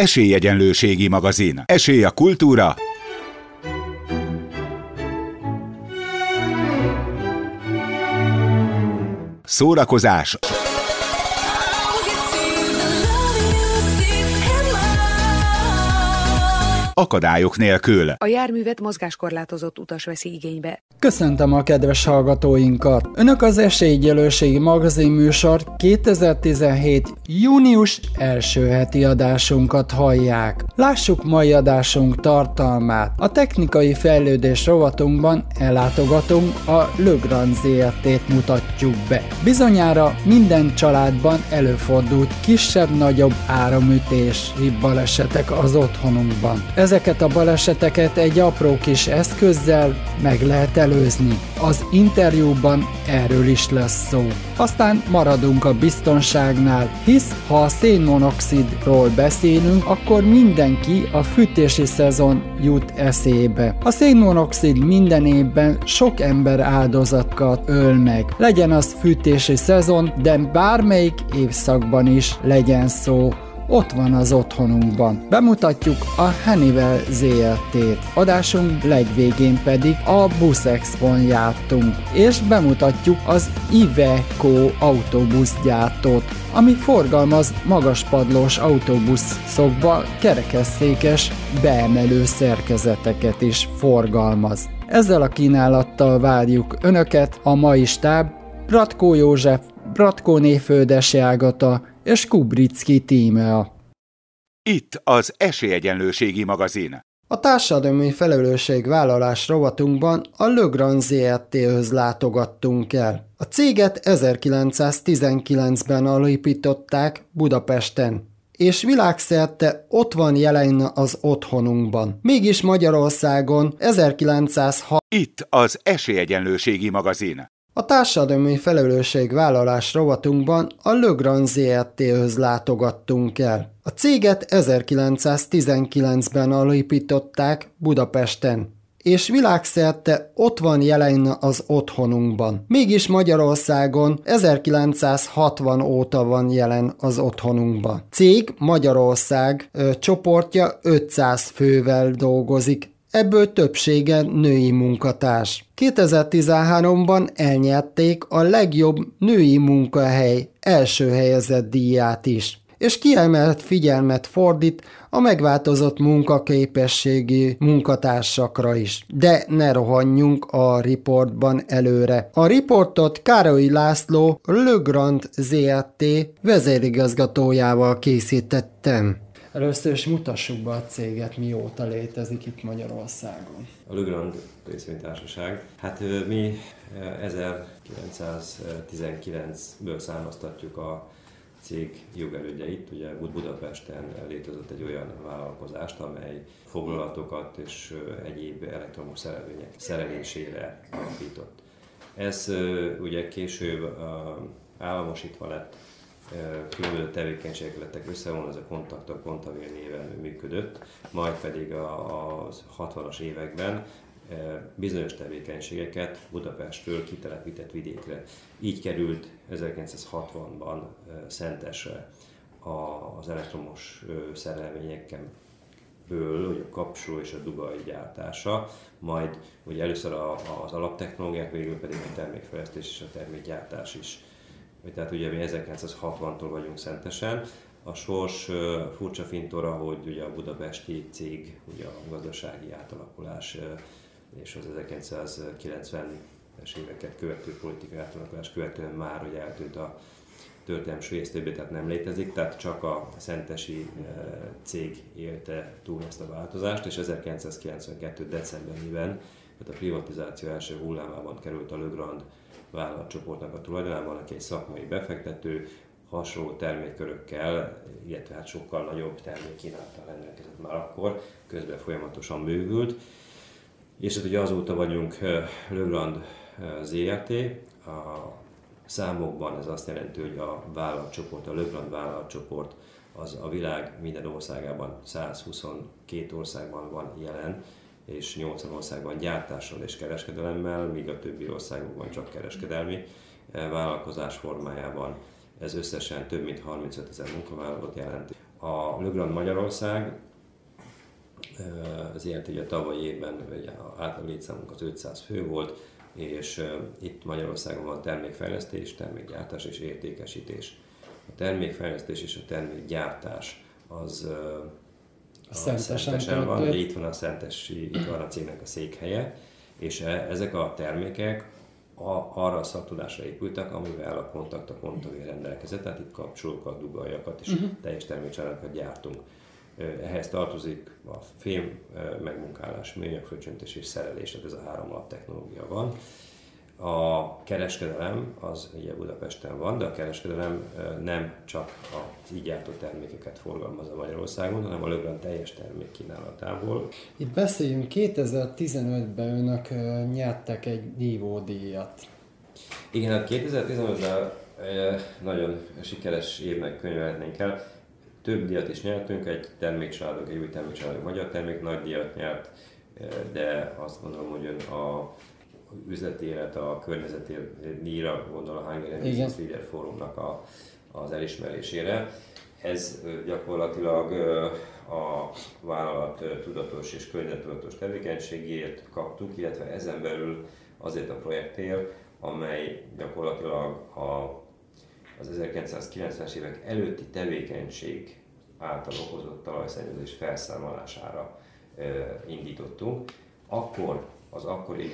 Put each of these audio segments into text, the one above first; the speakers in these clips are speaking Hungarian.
Esélyegyenlőségi magazin. Esély a kultúra. Szórakozás. Akadályok nélkül. A járművet mozgáskorlátozott utas veszi igénybe. Köszöntöm a kedves hallgatóinkat! Önök az Esélyegyelőségi magazin műsor 2017. június első heti adásunkat hallják. Lássuk mai adásunk tartalmát. A technikai fejlődés rovatunkban ellátogatunk a Le Grand ZRT-t mutatjuk be. Bizonyára minden családban előfordult kisebb-nagyobb áramütési balesetek az otthonunkban. Ezeket a baleseteket egy apró kis eszközzel meg lehet előzni. Az interjúban erről is lesz szó. Aztán maradunk a biztonságnál, hisz ha a szénmonoxidról beszélünk, akkor mindenki a fűtési szezon jut eszébe. A szénmonoxid minden évben sok ember áldozatkat öl meg. Legyen az fűtési szezon, de bármelyik évszakban is legyen szó ott van az otthonunkban. Bemutatjuk a Hannibal ZRT-t. Adásunk legvégén pedig a Bus Expo-n jártunk, és bemutatjuk az Iveco autóbuszgyártót, ami forgalmaz magaspadlós autóbuszokba kerekesszékes beemelő szerkezeteket is forgalmaz. Ezzel a kínálattal várjuk Önöket a mai stáb Bratkó József, Bratkó Néföldes Ágata, és Kubricki tímea. Itt az Esélyegyenlőségi magazin. A társadalmi felelősségvállalás rovatunkban a Le Grand ZRT-höz látogattunk el. A céget 1919-ben alapították Budapesten, és világszerte ott van jelen az otthonunkban. Mégis Magyarországon 1906 Itt az Esélyegyenlőségi magazin. A társadalmi felelősségvállalás rovatunkban a Le Grand ZRT-höz látogattunk el. A céget 1919-ben alapították Budapesten, és világszerte ott van jelen az otthonunkban. Mégis Magyarországon 1960 óta van jelen az otthonunkban. Cég Magyarország ö, csoportja 500 fővel dolgozik, ebből többsége női munkatárs. 2013-ban elnyerték a legjobb női munkahely első helyezett díját is és kiemelt figyelmet fordít a megváltozott munkaképességi munkatársakra is. De ne rohanjunk a riportban előre. A riportot Károly László Le Grand ZRT vezérigazgatójával készítettem. Először is mutassuk be a céget, mióta létezik itt Magyarországon. A Lugrand részvénytársaság. Hát mi 1919-ből származtatjuk a cég jogelődjeit. Ugye Budapesten létezett egy olyan vállalkozást, amely foglalatokat és egyéb elektromos szerelvények szerelésére alapított. Ez ugye később államosítva lett különböző tevékenységek lettek összevonva, ez a kontaktok Kontavér néven működött, majd pedig a, a 60-as években bizonyos tevékenységeket Budapestről kitelepített vidékre. Így került 1960-ban Szentesre az elektromos ből, hogy a kapcsoló és a dugai gyártása, majd ugye először az alaptechnológiák, végül pedig a termékfejlesztés és a termékgyártás is tehát ugye mi 1960-tól vagyunk Szentesen, a sors furcsa fintora, hogy ugye a budapesti cég, ugye a gazdasági átalakulás és az 1990-es éveket követő politikai átalakulás követően már hogy eltűnt a történelmi sülyeztőbe, tehát nem létezik, tehát csak a szentesi cég élte túl ezt a változást, és 1992. decemberében, tehát a privatizáció első hullámában került a Le Grand vállalatcsoportnak a tulajdonában, aki egy szakmai befektető, hasonló termékkörökkel, illetve hát sokkal nagyobb termékkínálattal rendelkezett már akkor, közben folyamatosan bővült. És hát ugye azóta vagyunk Le Grand ZRT, a számokban ez azt jelenti, hogy a vállalatcsoport, a Le Grand vállalatcsoport az a világ minden országában, 122 országban van jelen, és 80 országban gyártással és kereskedelemmel, míg a többi országokban csak kereskedelmi eh, vállalkozás formájában. Ez összesen több mint 35 ezer munkavállalót jelent. A Legrand Magyarország, azért ugye tavaly évben ugye, átlag létszámunk az 500 fő volt, és itt Magyarországon van termékfejlesztés, termékgyártás és értékesítés. A termékfejlesztés és a termékgyártás az a Szentesen van, ugye itt van a Szentesi, itt van a cégnek a székhelye, és e, ezek a termékek a, arra a szaktudásra épültek, amivel a kontakt a kontavé rendelkezett, tehát itt kapcsolókat, dugaljakat és uh-huh. teljes termékcsaládokat gyártunk. Ehhez tartozik a fém megmunkálás, műanyagfölcsöntés és szerelés, tehát ez a három alaptechnológia van. A kereskedelem az ugye Budapesten van, de a kereskedelem nem csak az így gyártott termékeket forgalmaz a Magyarországon, hanem a Löbben teljes termék kínálatából. Itt beszéljünk, 2015-ben önök nyertek egy nívódíjat. Igen, hát 2015-ben nagyon sikeres évnek könyvelhetnénk el. Több díjat is nyertünk, egy termékcsaládok, egy új termékcsaládok magyar termék nagy díjat nyert, de azt gondolom, hogy ön a üzleti élet, a környezeti díjra gondol a Hungarian Business Leader Forumnak a, az elismerésére. Ez gyakorlatilag a vállalat tudatos és környezettudatos tevékenységét kaptuk, illetve ezen belül azért a projektért, amely gyakorlatilag a, az 1990-es évek előtti tevékenység által okozott talajszennyezés felszámolására indítottunk. Akkor az akkori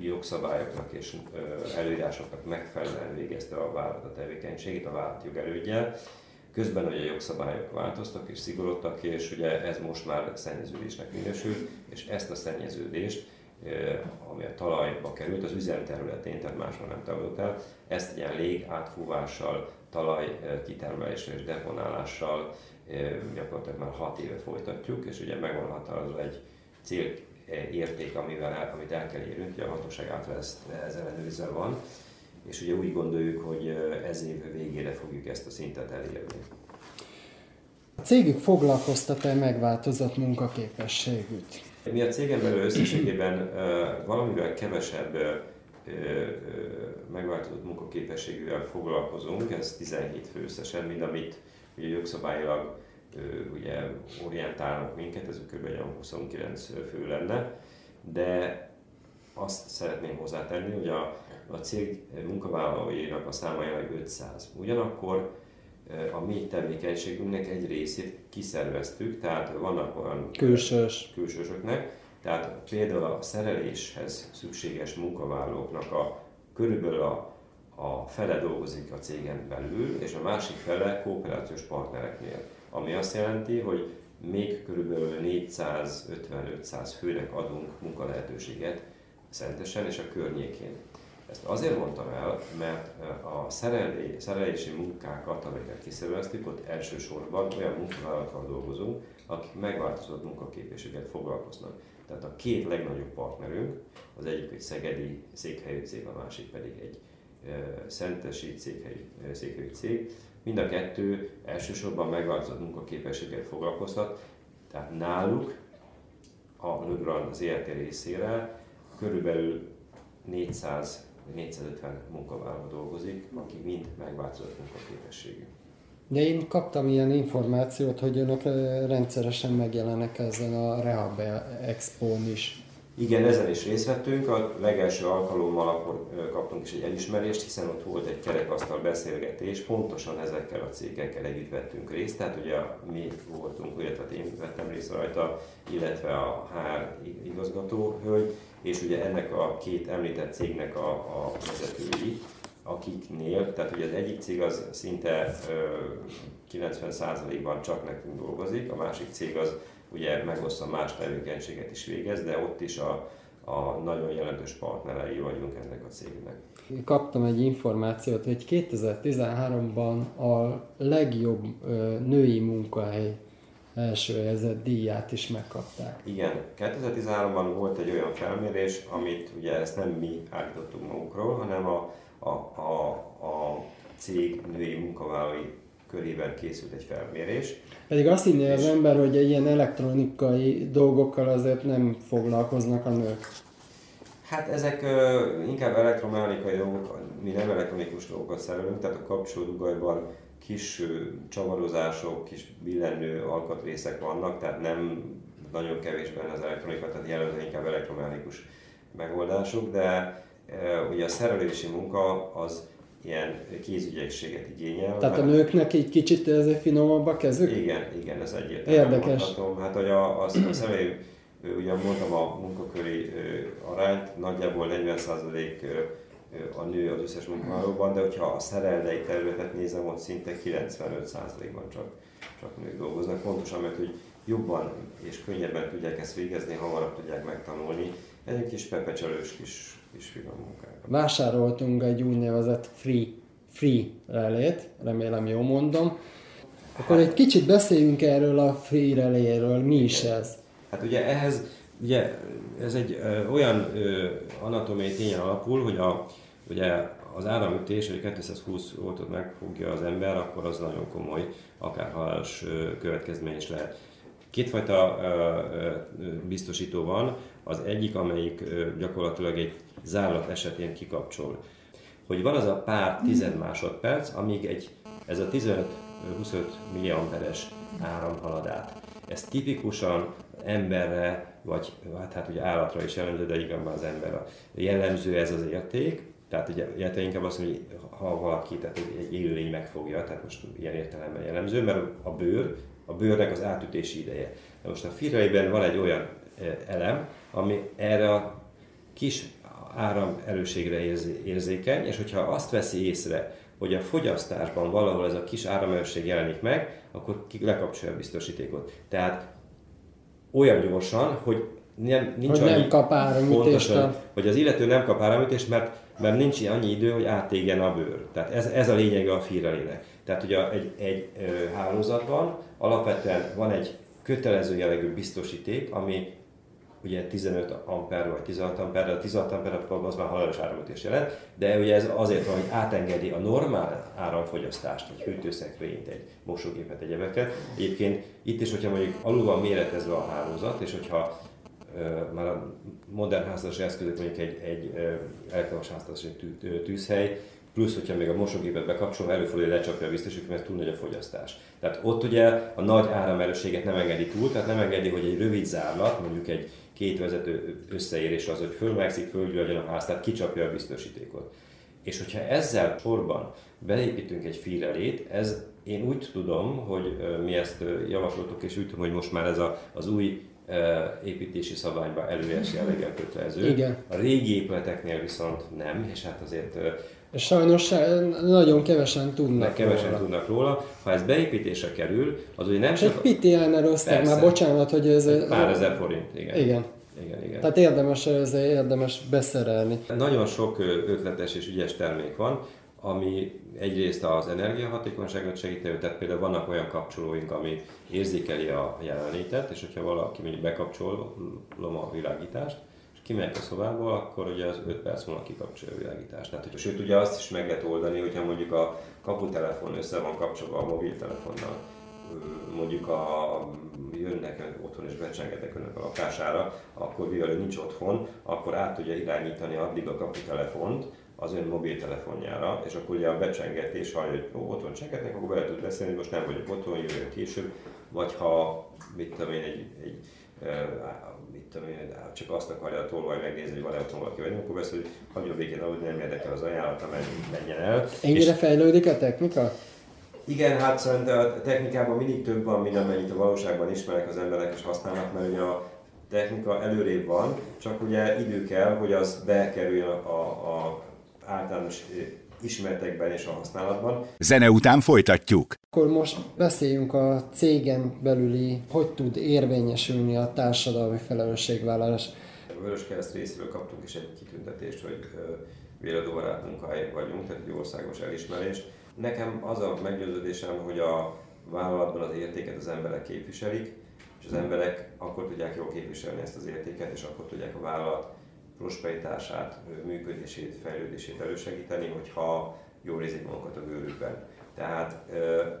jogszabályoknak és előírásoknak megfelelően végezte a vállalat a tevékenységét, a vállalat jogelődjel. Közben ugye a jogszabályok változtak és szigorodtak, és ugye ez most már szennyeződésnek minősül, és ezt a szennyeződést, ami a talajba került, az üzemterületén, tehát máshol nem tagadott el, ezt ilyen lég átfúvással, talaj kitermeléssel és deponálással gyakorlatilag már 6 éve folytatjuk, és ugye megvan határozva egy cél érték, amivel el, amit el kell érnünk, ugye a hatóság által ez, ez ellenőrizve van, és ugye úgy gondoljuk, hogy ez év végére fogjuk ezt a szintet elérni. A cégük foglalkoztat-e megváltozott munkaképességűt? Mi a cégen belül összességében valamivel kevesebb megváltozott munkaképességűvel foglalkozunk, ez 17 fő összesen, mint amit ugye jogszabályilag ugye orientálnak minket, ez kb. 29 fő lenne, de azt szeretném hozzátenni, hogy a, a cég munkavállalóinak a száma jelenleg 500. Ugyanakkor a mi tevékenységünknek egy részét kiszerveztük, tehát vannak olyan Külsős. külsősöknek, tehát például a szereléshez szükséges munkavállalóknak a körülbelül a, a fele dolgozik a cégen belül, és a másik fele kooperációs partnereknél ami azt jelenti, hogy még körülbelül 450-500 főnek adunk munkalehetőséget Szentesen és a környékén. Ezt azért mondtam el, mert a szerelé, szerelési munkákat, amiket kiszerveztük, ott elsősorban olyan munkavállalatokkal dolgozunk, akik megváltozott munkaképességet foglalkoznak. Tehát a két legnagyobb partnerünk, az egyik egy szegedi székhelyű cég, a másik pedig egy szentesi székhelyű, székhelyű cég, Mind a kettő elsősorban megváltozott munkaképességet foglalkoztat, tehát náluk a Legrand az ERT részére körülbelül 400 450 munkavállaló dolgozik, aki mind megváltozott munkaképességű. De én kaptam ilyen információt, hogy önök rendszeresen megjelennek ezen a Rehab Expo-n is. Igen, ezen is részt vettünk. A legelső alkalommal akkor kaptunk is egy elismerést, hiszen ott volt egy kerekasztal beszélgetés, pontosan ezekkel a cégekkel együtt vettünk részt, tehát ugye mi voltunk, illetve hát én vettem részt rajta, illetve a HR igazgató hölgy, és ugye ennek a két említett cégnek a, a vezetői, akiknél, tehát ugye az egyik cég az szinte 90%-ban csak nekünk dolgozik, a másik cég az ugye megosztva más tevékenységet is végez, de ott is a, a nagyon jelentős partnerei vagyunk ennek a cégnek. Kaptam egy információt, hogy 2013-ban a legjobb női munkahely első helyzet díját is megkapták. Igen, 2013-ban volt egy olyan felmérés, amit ugye ezt nem mi állítottunk magunkról, hanem a, a, a, a cég női munkavállalói körében készült egy felmérés. Pedig azt hinné az ember, hogy ilyen elektronikai dolgokkal azért nem foglalkoznak a nők. Hát ezek uh, inkább elektromechanikai dolgok, mi nem elektronikus dolgokat szerelünk, tehát a kapcsolódugajban kis csavarozások, kis billenő alkatrészek vannak, tehát nem nagyon kevés benne az elektronika, tehát jellemzően inkább elektromechanikus megoldások, de ugye a szerelési munka az ilyen kézügyességet igényel. Tehát a nőknek egy kicsit ezért finomabb a kezük? Igen, igen, ez egyértelmű. Érdekes. Mondhatom. Hát, hogy a, a, a személy, ugye mondtam a munkaköri arányt, nagyjából 40% a nő az összes munkavállalóban, de hogyha a szereldei területet nézem, ott szinte 95%-ban csak, csak nők dolgoznak. Pontosan, mert hogy jobban és könnyebben tudják ezt végezni, hamarabb tudják megtanulni. Egy kis pepecselős kis, kis finom munkák. Vásároltunk egy úgynevezett free, free relét, remélem jól mondom. Akkor egy kicsit beszéljünk erről a free reléről, mi is ez? Hát ugye ehhez, ugye ez egy ö, olyan ö, anatómiai tényen alapul, hogy a, ugye az áramütés, hogy 220 voltot megfogja az ember, akkor az nagyon komoly, akár halálos következmény is lehet. Kétfajta biztosító van, az egyik, amelyik gyakorlatilag egy zárlat esetén kikapcsol. Hogy van az a pár tized másodperc, amíg egy, ez a 15-25 milliamperes áram halad át. Ez tipikusan emberre, vagy hát, hát ugye állatra is jellemző, de igen, az ember jellemző ez az érték, tehát ugye, illetve inkább azt mondja, hogy ha valaki, tehát egy élőlény megfogja, tehát most ilyen értelemben jellemző, mert a bőr, a bőrnek az átütési ideje. De most a firaiben van egy olyan elem, ami erre a kis áram erőségre érzékeny, és hogyha azt veszi észre, hogy a fogyasztásban valahol ez a kis áramerőség jelenik meg, akkor lekapcsolja a biztosítékot. Tehát olyan gyorsan, hogy nem, nincs hogy nem kap áramütést. hogy az illető nem kap áramütést, mert, mert nincs annyi idő, hogy átégjen a bőr. Tehát ez, ez a lényege a fírelének. Tehát ugye egy, egy ö, hálózatban alapvetően van egy kötelező jellegű biztosíték, ami ugye 15 amper vagy 16 amper, de a 16 amper az már halálos áramütés jelent, de ugye ez azért van, hogy átengedi a normál áramfogyasztást, egy hűtőszekrényt, egy mosógépet, egyebeket. Egyébként itt is, hogyha mondjuk alul van méretezve a hálózat, és hogyha már a modern háztartási eszközök, mondjuk egy, egy elektromos háztartási tűzhely, plusz, hogyha még a mosógépet bekapcsolom, előfordul, hogy lecsapja a biztosító, mert túl nagy a fogyasztás. Tehát ott ugye a nagy áramerősséget nem engedi túl, tehát nem engedi, hogy egy rövid zárlat, mondjuk egy két vezető összeérés az, hogy fölmegszik, fölgyűlöljön a ház, tehát kicsapja a biztosítékot. És hogyha ezzel sorban beépítünk egy fírelét, ez én úgy tudom, hogy mi ezt javasoltuk, és úgy tudom, hogy most már ez a, az új építési szabványban előres jelleggel kötelező. Igen. A régi épületeknél viszont nem, és hát azért Sajnos nagyon kevesen tudnak kevesen róla. tudnak róla. Ha ez beépítésre kerül, az ugye nem csak... Egy piti ellener összeg, már bocsánat, hogy ez... Egy pár ezer forint, igen. Igen. Igen, igen. Tehát érdemes, ez érdemes beszerelni. Nagyon sok ötletes és ügyes termék van, ami egyrészt az energiahatékonyságot segítő, tehát például vannak olyan kapcsolóink, ami érzékeli a jelenlétet, és hogyha valaki mondjuk bekapcsolom a világítást, és kimegyek a szobából, akkor ugye az 5 perc múlva kikapcsolja a világítást. Tehát, hogy, sőt, ugye azt is meg lehet oldani, hogyha mondjuk a kaputelefon össze van kapcsolva a mobiltelefonnal, mondjuk a, jönnek otthon és becsengetek önök a lakására, akkor mivel nincs otthon, akkor át tudja irányítani addig a kaputelefont, az ön mobiltelefonjára, és akkor ugye a becsengetés hogy ó, otthon csengetnek, akkor bele tud beszélni, hogy most nem vagyok otthon, jövök később, vagy ha, mit tudom én, egy, egy mit tudom én, csak azt akarja a tolvaj megnézni, hogy van-e otthon valaki, vagy nem, akkor beszél, hogy hagyja békén, ahogy nem érdekel az ajánlata, menjen el. Ennyire és, fejlődik a technika? Igen, hát szerintem a technikában mindig több van, mint amennyit a valóságban ismerek az emberek és használnak, mert ugye a technika előrébb van, csak ugye idő kell, hogy az bekerüljön a, a általános ismeretekben és a használatban. Zene után folytatjuk. Akkor most beszéljünk a cégen belüli, hogy tud érvényesülni a társadalmi felelősségvállalás. A Vörös Kereszt részéről kaptunk is egy kitüntetést, hogy véradóbarát munkahelyek vagyunk, tehát egy országos elismerést. Nekem az a meggyőződésem, hogy a vállalatban az értéket az emberek képviselik, és az emberek akkor tudják jól képviselni ezt az értéket, és akkor tudják a vállalat prosperitását, működését, fejlődését elősegíteni, hogyha jól érzik magukat a bőrükben. Tehát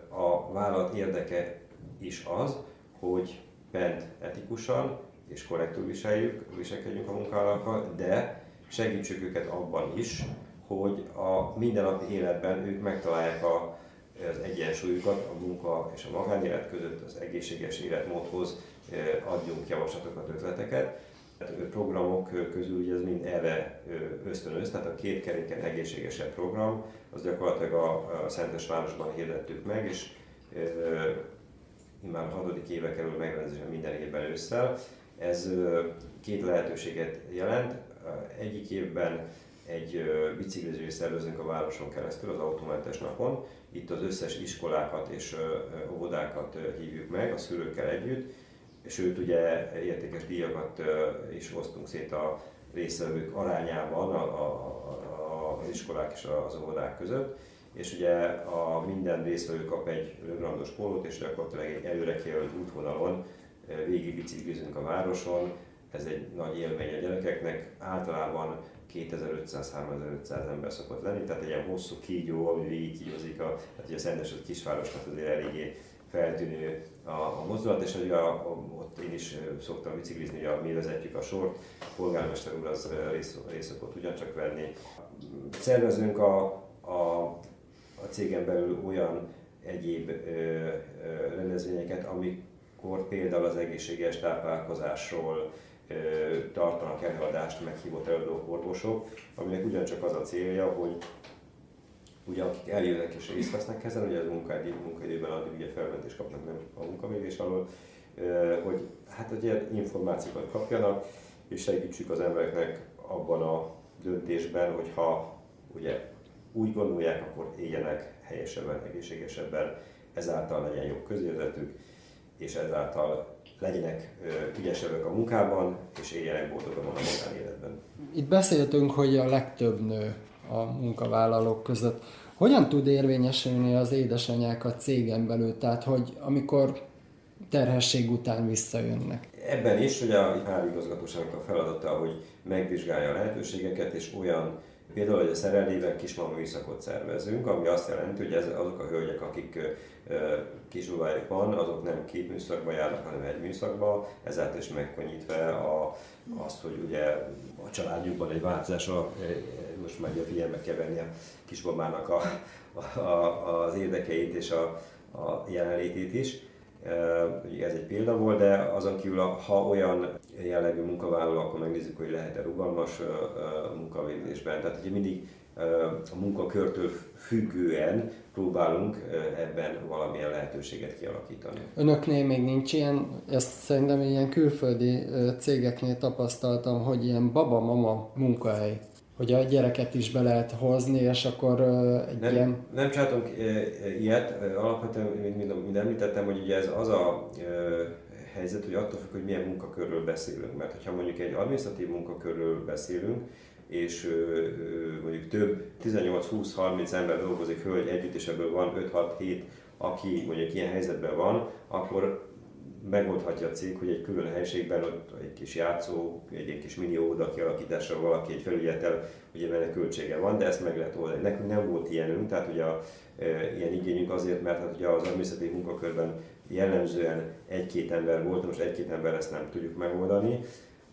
a vállalat érdeke is az, hogy bent etikusan és korrektül viseljük, viselkedjünk a munkálatokkal, de segítsük őket abban is, hogy a mindennapi életben ők megtalálják a az egyensúlyukat a munka és a magánélet között, az egészséges életmódhoz adjunk javaslatokat, ötleteket. Programok közül ugye ez mind erre ösztönöz, tehát a két keréken egészségesebb program, az gyakorlatilag a, a Szentesvárosban hirdettük meg, és már a hatodik éve kerül megrendezésre minden évben ősszel. Ez két lehetőséget jelent. Egyik évben egy biciklizést szervezünk a városon keresztül az automentes napon. Itt az összes iskolákat és óvodákat hívjuk meg a szülőkkel együtt, sőt ugye értékes díjakat is osztunk szét a részvevők arányában a, a, a, az iskolák és az óvodák között és ugye a minden részvevő kap egy rögrandos pólót, és gyakorlatilag egy előre kijelölt útvonalon végig biciklizünk a városon. Ez egy nagy élmény a gyerekeknek. Általában 2500-3500 ember szokott lenni, tehát egy ilyen hosszú kígyó, ami végig kígyózik, a, tehát ugye a Szentesed kisvárosnak azért eléggé feltűnő a, a mozdulat, és ugye a, a, ott én is szoktam biciklizni, ugye mi vezetjük a sort, a polgármester úr az részt, részt szokott ugyancsak venni. Szervezünk a, a a cégen belül olyan egyéb ö, ö, rendezvényeket, amikor például az egészséges táplálkozásról ö, tartanak előadást meghívott előadók, orvosok, aminek ugyancsak az a célja, hogy ugye akik eljönnek és részt vesznek ezen, ugye az munkaidő, munkaidőben addig ugye felmentést kapnak nem a munkavégés alól, hogy hát ugye információkat kapjanak, és segítsük az embereknek abban a döntésben, hogyha ugye úgy gondolják, akkor éljenek helyesebben, egészségesebben, ezáltal legyen jobb közérzetük, és ezáltal legyenek ügyesebbek a munkában, és éljenek boldogabban a magánéletben. Itt beszéltünk, hogy a legtöbb nő a munkavállalók között. Hogyan tud érvényesülni az édesanyák a cégen belül? Tehát, hogy amikor terhesség után visszajönnek. Ebben is, hogy a hárigazgatóságnak a feladata, hogy megvizsgálja a lehetőségeket, és olyan Például, hogy a szerelében kismama műszakot szervezünk, ami azt jelenti, hogy ez, azok a hölgyek, akik kisúvájuk van, azok nem két műszakba járnak, hanem egy műszakba, ezáltal is megkönnyítve a, azt, hogy ugye a családjukban egy változás, a, most már a figyelme kell venni a kismamának a, a, az érdekeit és a, a jelenlétét is ez egy példa volt, de azon kívül, ha olyan jellegű munkavállaló, akkor megnézzük, hogy lehet-e rugalmas munkavégzésben. Tehát ugye mindig a munkakörtől függően próbálunk ebben valamilyen lehetőséget kialakítani. Önöknél még nincs ilyen, ezt szerintem ilyen külföldi cégeknél tapasztaltam, hogy ilyen baba-mama munkahely hogy a gyereket is be lehet hozni, és akkor egy nem, ilyen... Nem csináltunk ilyet, alapvetően, mint, mint említettem, hogy ugye ez az a helyzet, hogy attól függ, hogy milyen munkakörről beszélünk. Mert ha mondjuk egy administratív munkakörről beszélünk, és mondjuk több 18-20-30 ember dolgozik hölgy együtt, és ebből van 5-6-7, aki mondjuk ilyen helyzetben van, akkor megoldhatja a cég, hogy egy külön helységben ott egy kis játszó, egy, egy kis mini óvoda kialakításra valaki egy felügyetel, ugye ennek költsége van, de ezt meg lehet oldani. Nekünk nem volt ilyenünk, tehát ugye a, e, ilyen igényünk azért, mert hát ugye az adminisztratív munkakörben jellemzően egy-két ember volt, most egy-két ember ezt nem tudjuk megoldani,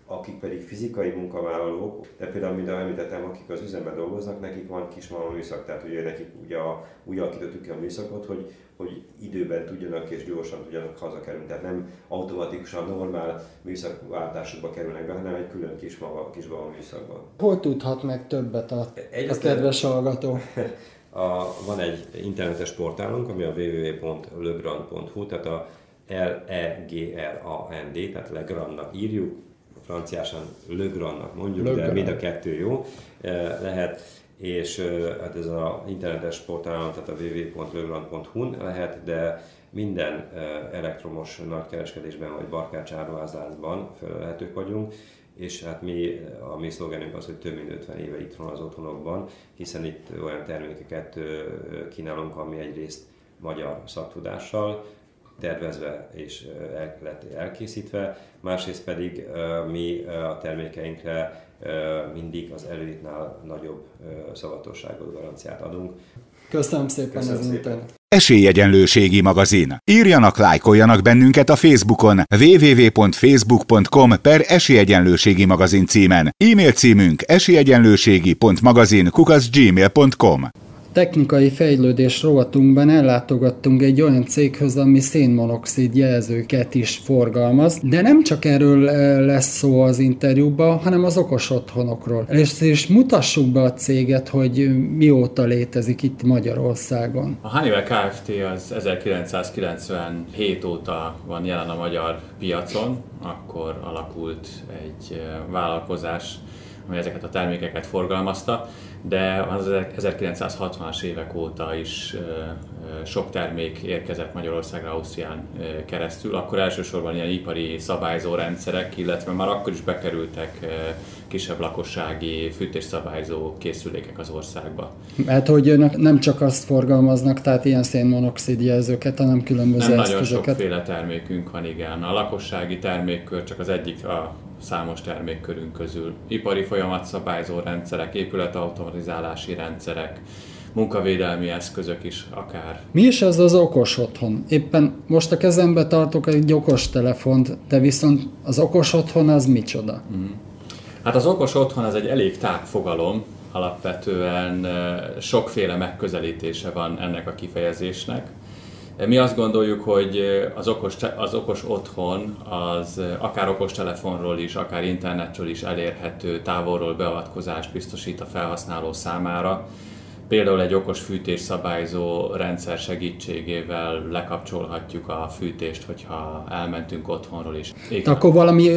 akik pedig fizikai munkavállalók, de például, mint említettem, akik az üzemben dolgoznak, nekik van kis műszak, tehát ugye nekik ugye a, úgy alakítottuk ki a műszakot, hogy, hogy időben tudjanak és gyorsan tudjanak hazakerülni. Tehát nem automatikusan normál műszakváltásokba kerülnek be, hanem egy külön kis, maga, kis műszakban. Hol tudhat meg többet a, a kedves hallgató? A, van egy internetes portálunk, ami a www.legrand.hu, tehát a L-E-G-R-A-N-D, tehát Legrandnak írjuk, franciásan Le Grandnak mondjuk, Le de mind a kettő jó lehet, és hát ez az internetes portálon, tehát a www.legrand.hu lehet, de minden elektromos nagykereskedésben vagy barkács áruházláncban felelhetők vagyunk, és hát mi, a mi szlogenünk az, hogy több mint 50 éve itt van az otthonokban, hiszen itt olyan termékeket kínálunk, ami egyrészt magyar szaktudással, tervezve és el lett elkészítve, másrészt pedig mi a termékeinkre mindig az előítnál nagyobb szavatosságot, garanciát adunk. Köszönöm szépen Köszönöm az szépen. Esélyegyenlőségi magazin. Írjanak, lájkoljanak bennünket a Facebookon www.facebook.com per esélyegyenlőségi magazin címen. E-mail címünk esélyegyenlőségi.magazin kukaszgmail.com technikai fejlődés rovatunkban ellátogattunk egy olyan céghez, ami szénmonoxid jelzőket is forgalmaz, de nem csak erről eh, lesz szó az interjúban, hanem az okos otthonokról. És, és mutassuk be a céget, hogy mióta létezik itt Magyarországon. A Honeywell Kft. az 1997 óta van jelen a magyar piacon, akkor alakult egy eh, vállalkozás, ami ezeket a termékeket forgalmazta, de az 1960-as évek óta is sok termék érkezett Magyarországra Ausztrián keresztül, akkor elsősorban ilyen ipari szabályzó rendszerek, illetve már akkor is bekerültek kisebb lakossági fűtésszabályzó készülékek az országba. Hát, hogy önök nem csak azt forgalmaznak, tehát ilyen szénmonoxid jelzőket, hanem különböző nem eszközöket. nagyon sokféle termékünk van, igen. A lakossági termékkör csak az egyik a számos termékkörünk közül. Ipari folyamatszabályzó rendszerek, épületautomatizálási rendszerek, munkavédelmi eszközök is akár. Mi is ez az okos otthon? Éppen most a kezembe tartok egy okos telefont, de viszont az okos otthon az micsoda? Mm. Hát az okos otthon az egy elég tág fogalom, alapvetően sokféle megközelítése van ennek a kifejezésnek. Mi azt gondoljuk, hogy az okos, az okos otthon az akár okos telefonról is, akár internetről is elérhető távolról beavatkozást biztosít a felhasználó számára, Például egy okos fűtés szabályzó rendszer segítségével lekapcsolhatjuk a fűtést, hogyha elmentünk otthonról is. Igen. Akkor valami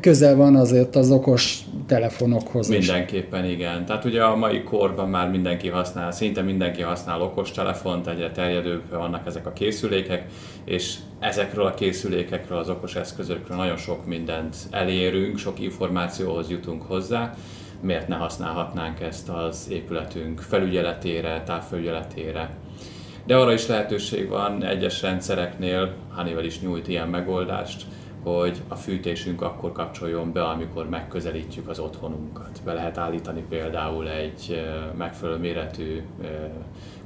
közel van azért az okos telefonokhoz is. Mindenképpen igen. Tehát ugye a mai korban már mindenki használ, szinte mindenki használ okos telefont, egyre terjedőbb vannak ezek a készülékek, és ezekről a készülékekről, az okos eszközökről nagyon sok mindent elérünk, sok információhoz jutunk hozzá, miért ne használhatnánk ezt az épületünk felügyeletére, távfelügyeletére. De arra is lehetőség van egyes rendszereknél, Honeywell is nyújt ilyen megoldást, hogy a fűtésünk akkor kapcsoljon be, amikor megközelítjük az otthonunkat. Be lehet állítani például egy megfelelő méretű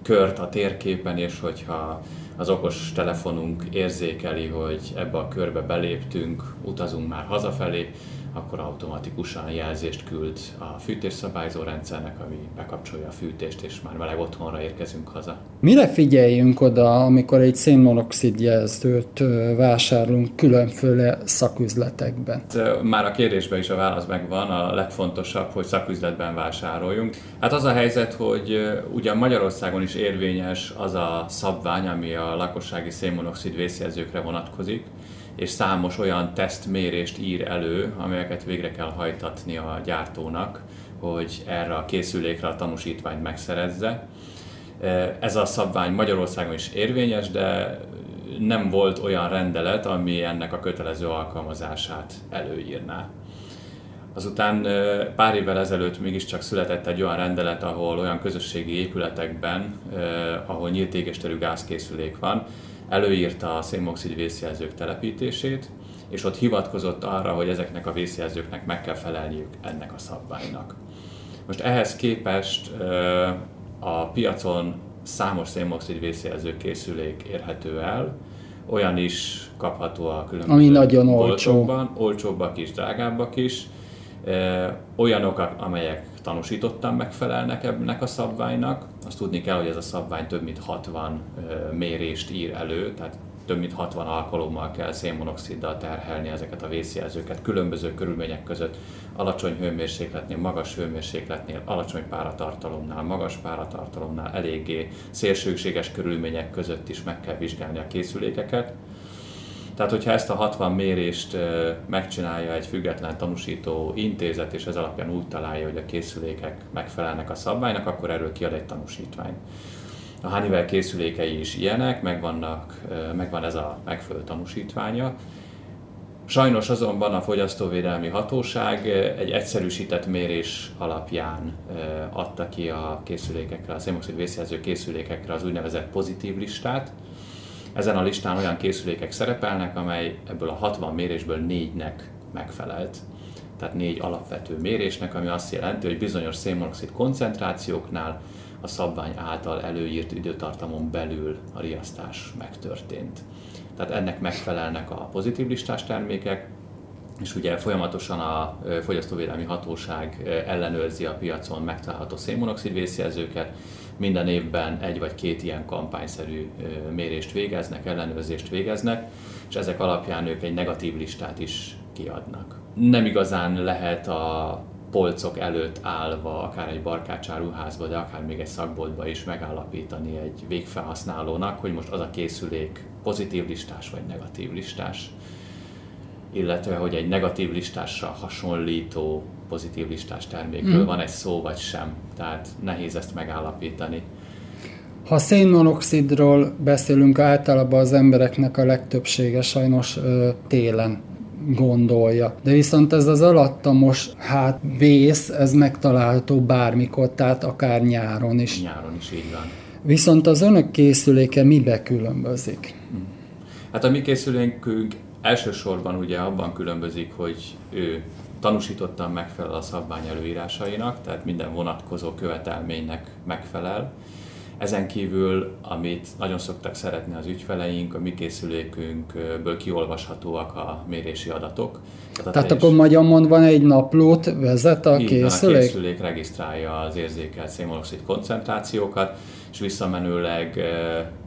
kört a térképen, és hogyha az okos telefonunk érzékeli, hogy ebbe a körbe beléptünk, utazunk már hazafelé, akkor automatikusan jelzést küld a fűtésszabályzó rendszernek, ami bekapcsolja a fűtést, és már meleg otthonra érkezünk haza. Mire figyeljünk oda, amikor egy szénmonoxid jelzőt vásárolunk különféle szaküzletekben? Már a kérdésben is a válasz megvan, a legfontosabb, hogy szaküzletben vásároljunk. Hát az a helyzet, hogy ugyan Magyarországon is érvényes az a szabvány, ami a lakossági szénmonoxid vészjelzőkre vonatkozik, és számos olyan tesztmérést ír elő, amelyeket végre kell hajtatni a gyártónak, hogy erre a készülékre a tanúsítványt megszerezze. Ez a szabvány Magyarországon is érvényes, de nem volt olyan rendelet, ami ennek a kötelező alkalmazását előírná. Azután pár évvel ezelőtt mégiscsak született egy olyan rendelet, ahol olyan közösségi épületekben, ahol nyílt égésterű gázkészülék van, előírta a szénmoxid vészjelzők telepítését, és ott hivatkozott arra, hogy ezeknek a vészjelzőknek meg kell felelniük ennek a szabványnak. Most ehhez képest a piacon számos szénmoxid vészjelző készülék érhető el, olyan is kapható a különböző Ami nagyon olcsó. olcsóbbak is, drágábbak is, olyanok, amelyek tanúsítottan megfelelnek ennek a szabványnak. Azt tudni kell, hogy ez a szabvány több mint 60 mérést ír elő, tehát több mint 60 alkalommal kell szénmonoxiddal terhelni ezeket a vészjelzőket különböző körülmények között, alacsony hőmérsékletnél, magas hőmérsékletnél, alacsony páratartalomnál, magas páratartalomnál, eléggé szélsőséges körülmények között is meg kell vizsgálni a készülékeket. Tehát, hogyha ezt a 60 mérést megcsinálja egy független tanúsító intézet, és ez alapján úgy találja, hogy a készülékek megfelelnek a szabványnak, akkor erről kiad egy tanúsítványt. A Honeywell készülékei is ilyenek, megvannak, megvan ez a megfelelő tanúsítványa. Sajnos azonban a Fogyasztóvédelmi Hatóság egy egyszerűsített mérés alapján adta ki a készülékekre, a szémoxid vészjelző készülékekre az úgynevezett pozitív listát, ezen a listán olyan készülékek szerepelnek, amely ebből a 60 mérésből négynek megfelelt. Tehát négy alapvető mérésnek, ami azt jelenti, hogy bizonyos szénmonoxid koncentrációknál a szabvány által előírt időtartamon belül a riasztás megtörtént. Tehát ennek megfelelnek a pozitív listás termékek, és ugye folyamatosan a Fogyasztóvédelmi Hatóság ellenőrzi a piacon megtalálható szénmonoxid vészjelzőket, minden évben egy vagy két ilyen kampányszerű mérést végeznek, ellenőrzést végeznek, és ezek alapján ők egy negatív listát is kiadnak. Nem igazán lehet a polcok előtt állva, akár egy barkácsáruházba, de akár még egy szakboltba is megállapítani egy végfelhasználónak, hogy most az a készülék pozitív listás vagy negatív listás, illetve hogy egy negatív listásra hasonlító pozitív listás termékről mm. van egy szó vagy sem. Tehát nehéz ezt megállapítani. Ha szénmonoxidról beszélünk, általában az embereknek a legtöbbsége sajnos ö, télen gondolja. De viszont ez az alattamos hát vész, ez megtalálható bármikor, tehát akár nyáron is. Nyáron is így van. Viszont az önök készüléke mibe különbözik? Hm. Hát a mi készülékünk elsősorban ugye abban különbözik, hogy ő tanúsítottan megfelel a szabvány előírásainak, tehát minden vonatkozó követelménynek megfelel. Ezen kívül, amit nagyon szoktak szeretni az ügyfeleink, a mi készülékünkből kiolvashatóak a mérési adatok. Tehát, Tehát akkor magyar mondva egy naplót vezet a készülék? a készülék regisztrálja az érzékelt szénmonoxid koncentrációkat, és visszamenőleg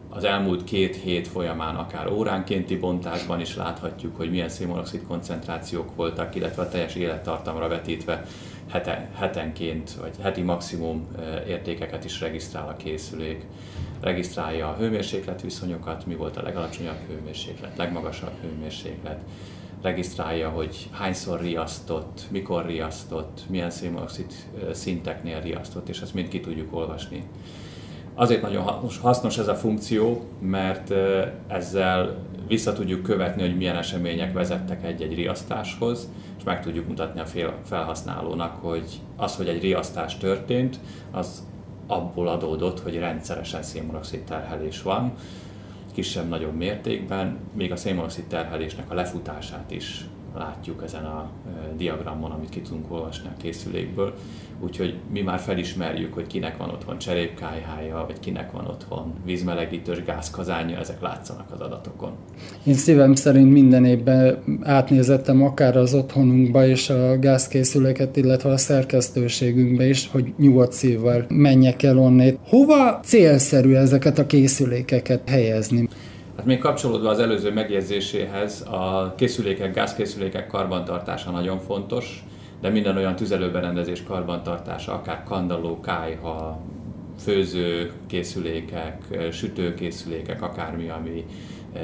az elmúlt két hét folyamán akár óránkénti bontásban is láthatjuk, hogy milyen szénmonoxid koncentrációk voltak, illetve a teljes élettartamra vetítve heten, hetenként, vagy heti maximum értékeket is regisztrál a készülék. Regisztrálja a hőmérséklet viszonyokat, mi volt a legalacsonyabb hőmérséklet, legmagasabb hőmérséklet, regisztrálja, hogy hányszor riasztott, mikor riasztott, milyen szénmonoxid szinteknél riasztott, és ezt mind ki tudjuk olvasni Azért nagyon hasznos ez a funkció, mert ezzel vissza tudjuk követni, hogy milyen események vezettek egy-egy riasztáshoz, és meg tudjuk mutatni a felhasználónak, hogy az, hogy egy riasztás történt, az abból adódott, hogy rendszeresen szénmonoxid terhelés van, kisebb-nagyobb mértékben, még a szénmonoxid terhelésnek a lefutását is látjuk ezen a diagramon, amit ki tudunk olvasni a készülékből. Úgyhogy mi már felismerjük, hogy kinek van otthon cserépkájhája, vagy kinek van otthon vízmelegítős gázkazánja, ezek látszanak az adatokon. Én szívem szerint minden évben átnézettem akár az otthonunkba és a gázkészüléket, illetve a szerkesztőségünkbe is, hogy nyugodt szívvel menjek el onnét. Hova célszerű ezeket a készülékeket helyezni? Hát még kapcsolódva az előző megjegyzéséhez, a készülékek, gázkészülékek karbantartása nagyon fontos, de minden olyan tüzelőberendezés karbantartása, akár kandalló, kájha, főző készülékek, sütőkészülékek, akármi, ami e,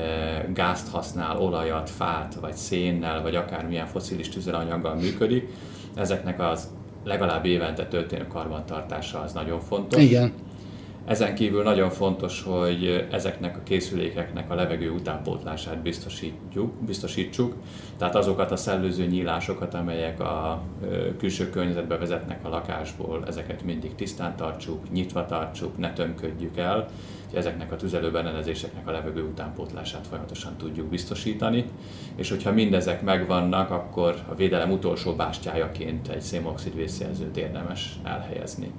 gázt használ, olajat, fát, vagy szénnel, vagy akármilyen foszilis tüzelőanyaggal működik, ezeknek az legalább évente történő karbantartása az nagyon fontos. Igen. Ezen kívül nagyon fontos, hogy ezeknek a készülékeknek a levegő utánpótlását biztosítjuk, biztosítsuk, tehát azokat a szellőző nyílásokat, amelyek a külső környezetbe vezetnek a lakásból, ezeket mindig tisztán tartsuk, nyitva tartsuk, ne tömködjük el, hogy ezeknek a tüzelőberendezéseknek a levegő utánpótlását folyamatosan tudjuk biztosítani, és hogyha mindezek megvannak, akkor a védelem utolsó bástyájaként egy szénmoxid vészjelzőt érdemes elhelyezni.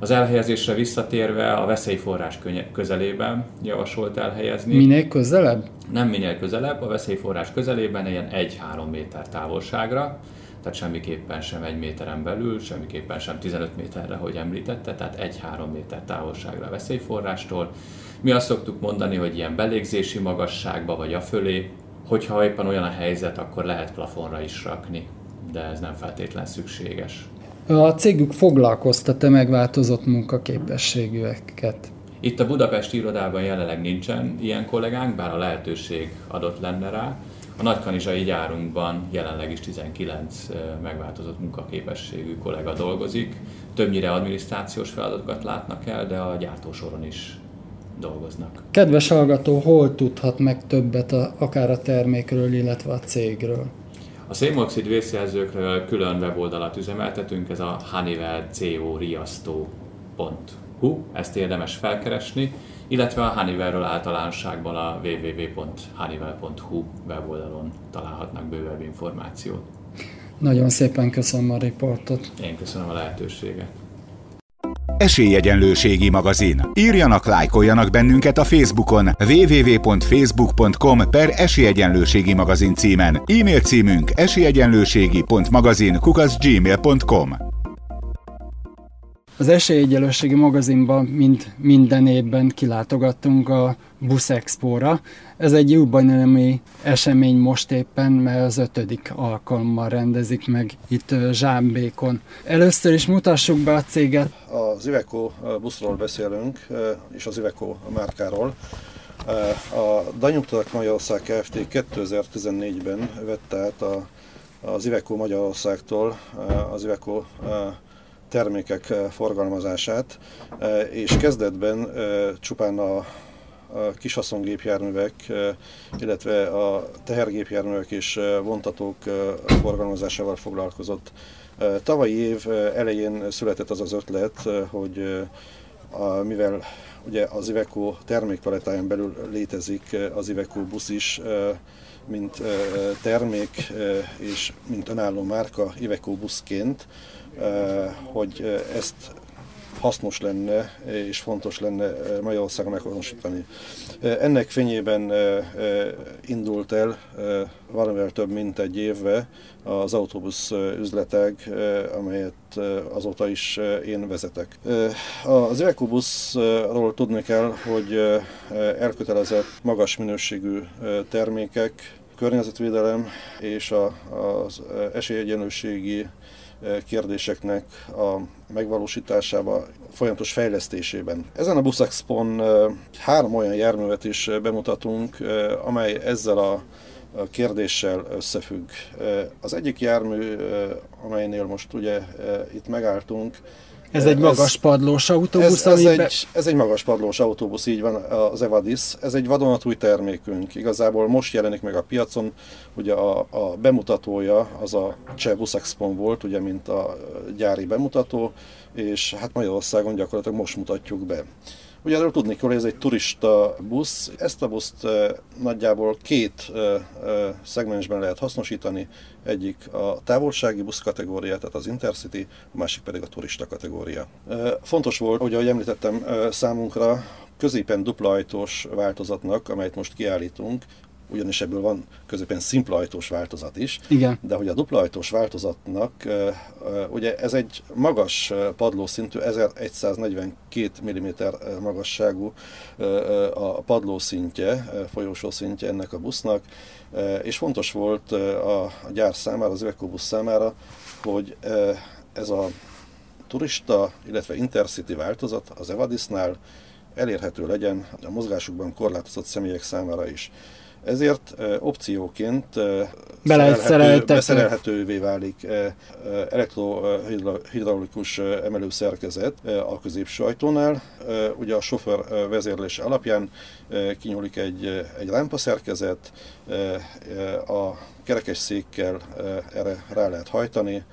Az elhelyezésre visszatérve a veszélyforrás közelében javasolt elhelyezni. Minél közelebb? Nem minél közelebb, a veszélyforrás közelében ilyen 1-3 méter távolságra, tehát semmiképpen sem egy méteren belül, semmiképpen sem 15 méterre, hogy említette, tehát 1-3 méter távolságra a veszélyforrástól. Mi azt szoktuk mondani, hogy ilyen belégzési magasságba vagy a fölé, hogyha éppen olyan a helyzet, akkor lehet plafonra is rakni, de ez nem feltétlen szükséges. A cégük foglalkoztat-e megváltozott munkaképességűeket? Itt a Budapesti irodában jelenleg nincsen ilyen kollégánk, bár a lehetőség adott lenne rá. A Nagykanizsai gyárunkban jelenleg is 19 megváltozott munkaképességű kollega dolgozik. Többnyire adminisztrációs feladatokat látnak el, de a gyártósoron is dolgoznak. Kedves hallgató, hol tudhat meg többet a, akár a termékről, illetve a cégről? A szénmoxid vészjelzőkről külön weboldalat üzemeltetünk, ez a Honeywell CO riasztó.hu, ezt érdemes felkeresni, illetve a Honeywellről általánosságban a www.honeywell.hu weboldalon találhatnak bővebb információt. Nagyon szépen köszönöm a riportot. Én köszönöm a lehetőséget. Esélyegyenlőségi magazin. Írjanak, lájkoljanak bennünket a Facebookon www.facebook.com per Esélyegyenlőségi magazin címen. E-mail címünk esélyegyenlőségi.magazin kukaszgmail.com Az Esélyegyelősségi magazinban mind, minden évben kilátogattunk a Busz Expo-ra. Ez egy jubileumi esemény most éppen, mert az ötödik alkalommal rendezik meg itt Zsámbékon. Először is mutassuk be a céget. Az Iveco buszról beszélünk, és az Iveco márkáról. A Danyugtarak Magyarország Kft. 2014-ben vette át a, az Iveco Magyarországtól az Iveco termékek forgalmazását, és kezdetben csupán a kishaszongépjárművek, illetve a tehergépjárművek és vontatók forgalmazásával foglalkozott. Tavalyi év elején született az az ötlet, hogy a, mivel ugye az Iveco termékpaletáján belül létezik az Iveco busz is, mint termék és mint önálló márka Iveco buszként, hogy ezt hasznos lenne és fontos lenne eh, Magyarországon meghonosítani. Eh, ennek fényében eh, indult el valamivel több mint egy évve az autóbusz üzletek, amelyet azóta is én vezetek. Az Ecobuszról tudni kell, hogy elkötelezett magas minőségű termékek, környezetvédelem és az esélyegyenlőségi kérdéseknek a megvalósításába, folyamatos fejlesztésében. Ezen a Buszexpon három olyan járművet is bemutatunk, amely ezzel a kérdéssel összefügg. Az egyik jármű, amelynél most ugye itt megálltunk, ez egy magas padlós autóbusz, ez, ez, egy, ez egy magas padlós autóbusz, így van, az Evadis. Ez egy vadonatúj termékünk. Igazából most jelenik meg a piacon, ugye a, a bemutatója az a Cseh Buszexpon volt, ugye, mint a gyári bemutató, és hát Magyarországon gyakorlatilag most mutatjuk be. Ugye erről tudni kell, hogy ez egy turista busz. Ezt a buszt nagyjából két szegmensben lehet hasznosítani. Egyik a távolsági busz kategória, tehát az Intercity, a másik pedig a turista kategória. Fontos volt, hogy ahogy említettem számunkra, középen dupla ajtós változatnak, amelyet most kiállítunk, ugyanis ebből van középen szimpla ajtós változat is, Igen. de hogy a dupla ajtós változatnak, ugye ez egy magas padlószintű, 1142 mm magasságú a padlószintje, folyósó szintje ennek a busznak, és fontos volt a gyár számára, az Ökobusz számára, hogy ez a turista, illetve intercity változat az Evadisnál elérhető legyen a mozgásukban korlátozott személyek számára is. Ezért opcióként szerelhető, beszerelhetővé válik elektrohidraulikus emelőszerkezet a középső ajtónál. Ugye a sofőr vezérlése alapján kinyúlik egy, egy lámpaszerkezet, a kerekes székkel erre rá lehet hajtani,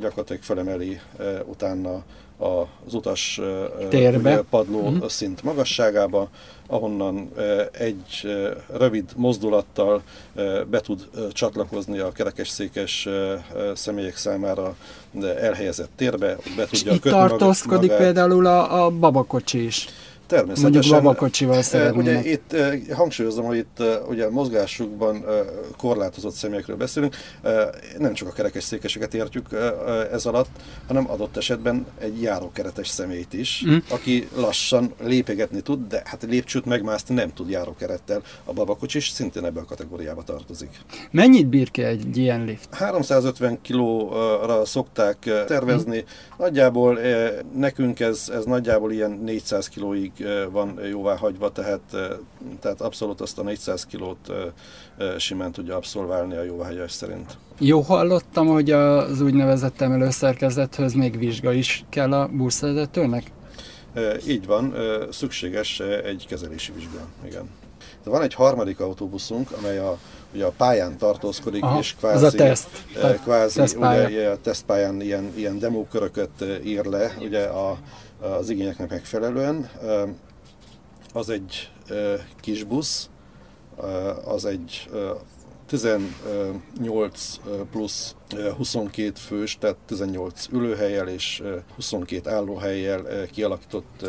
gyakorlatilag felemeli utána az utas Térbe. padló uh-huh. szint magasságába, ahonnan egy rövid mozdulattal be tud csatlakozni a kerekesszékes személyek számára elhelyezett térbe, be tudja És itt tartózkodik magát. például a, a babakocsi is. Természetesen. Mondjuk babakocsival szeretnének. Ugye itt hangsúlyozom, hogy itt ugye mozgásukban korlátozott személyekről beszélünk, nem csak a kerekes székeseket értjük ez alatt, hanem adott esetben egy járókeretes személyt is, mm. aki lassan lépegetni tud, de hát lépcsőt megmászni nem tud járókerettel. A babakocsi is szintén ebbe a kategóriába tartozik. Mennyit bír ki egy ilyen lift? 350 kilóra szokták tervezni. Mm. Nagyjából nekünk ez, ez nagyjából ilyen 400 kilóig van jóvá hagyva, tehát, tehát abszolút azt a 400 kilót simán tudja abszolválni a jóváhagyás szerint. Jó hallottam, hogy az úgynevezett emelőszerkezethez még vizsga is kell a buszvezetőnek? Így van, szükséges egy kezelési vizsga, igen. De van egy harmadik autóbuszunk, amely a, ugye a pályán tartózkodik, Aha, és kvázi, az a teszt, kvázi tesztpálya. ugye, a tesztpályán ilyen, ilyen demóköröket ír le, ugye a, az igényeknek megfelelően. Az egy kis busz, az egy 18 plusz 22 fős, tehát 18 ülőhelyel és 22 állóhelyel kialakított,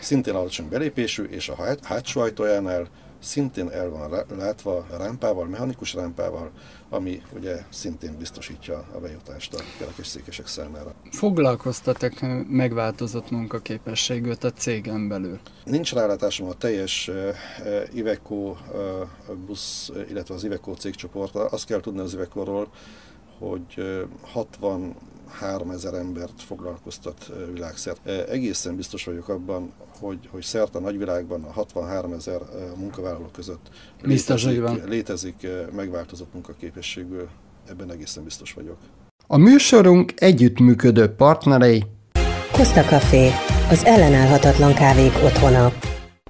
szintén alacsony belépésű, és a hátsó ajtójánál szintén el van látva rámpával, mechanikus rámpával, ami ugye szintén biztosítja a bejutást a kerekesszékesek számára. Foglalkoztatok megváltozott munkaképességűt a cégen belül? Nincs rálátásom a teljes Iveco busz, illetve az Iveco cégcsoportra. Azt kell tudni az Iveco-ról, hogy 60 3000 embert foglalkoztat világszerte. Egészen biztos vagyok abban, hogy, hogy szerte a nagyvilágban a 63 ezer munkavállaló között létezik, létezik megváltozott munkaképességű, ebben egészen biztos vagyok. A műsorunk együttműködő partnerei Costa Café, az ellenállhatatlan kávék otthona.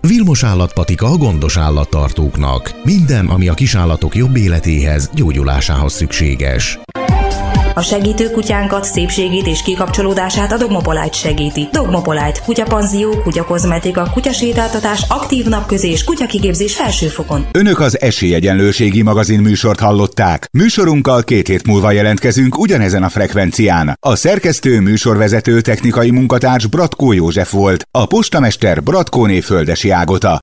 Vilmos állatpatika a gondos állattartóknak. Minden, ami a kisállatok jobb életéhez, gyógyulásához szükséges. A segítő kutyánkat, szépségét és kikapcsolódását a Dogmopolite segíti. Dogmopolite, kutyapanzió, kutyakozmetika, kutyasétáltatás, aktív napközés, kutyakigépzés felsőfokon. Önök az Esélyegyenlőségi magazin műsort hallották. Műsorunkkal két hét múlva jelentkezünk ugyanezen a frekvencián. A szerkesztő, műsorvezető, technikai munkatárs Bratkó József volt, a postamester Bratkóné Földesi Ágota.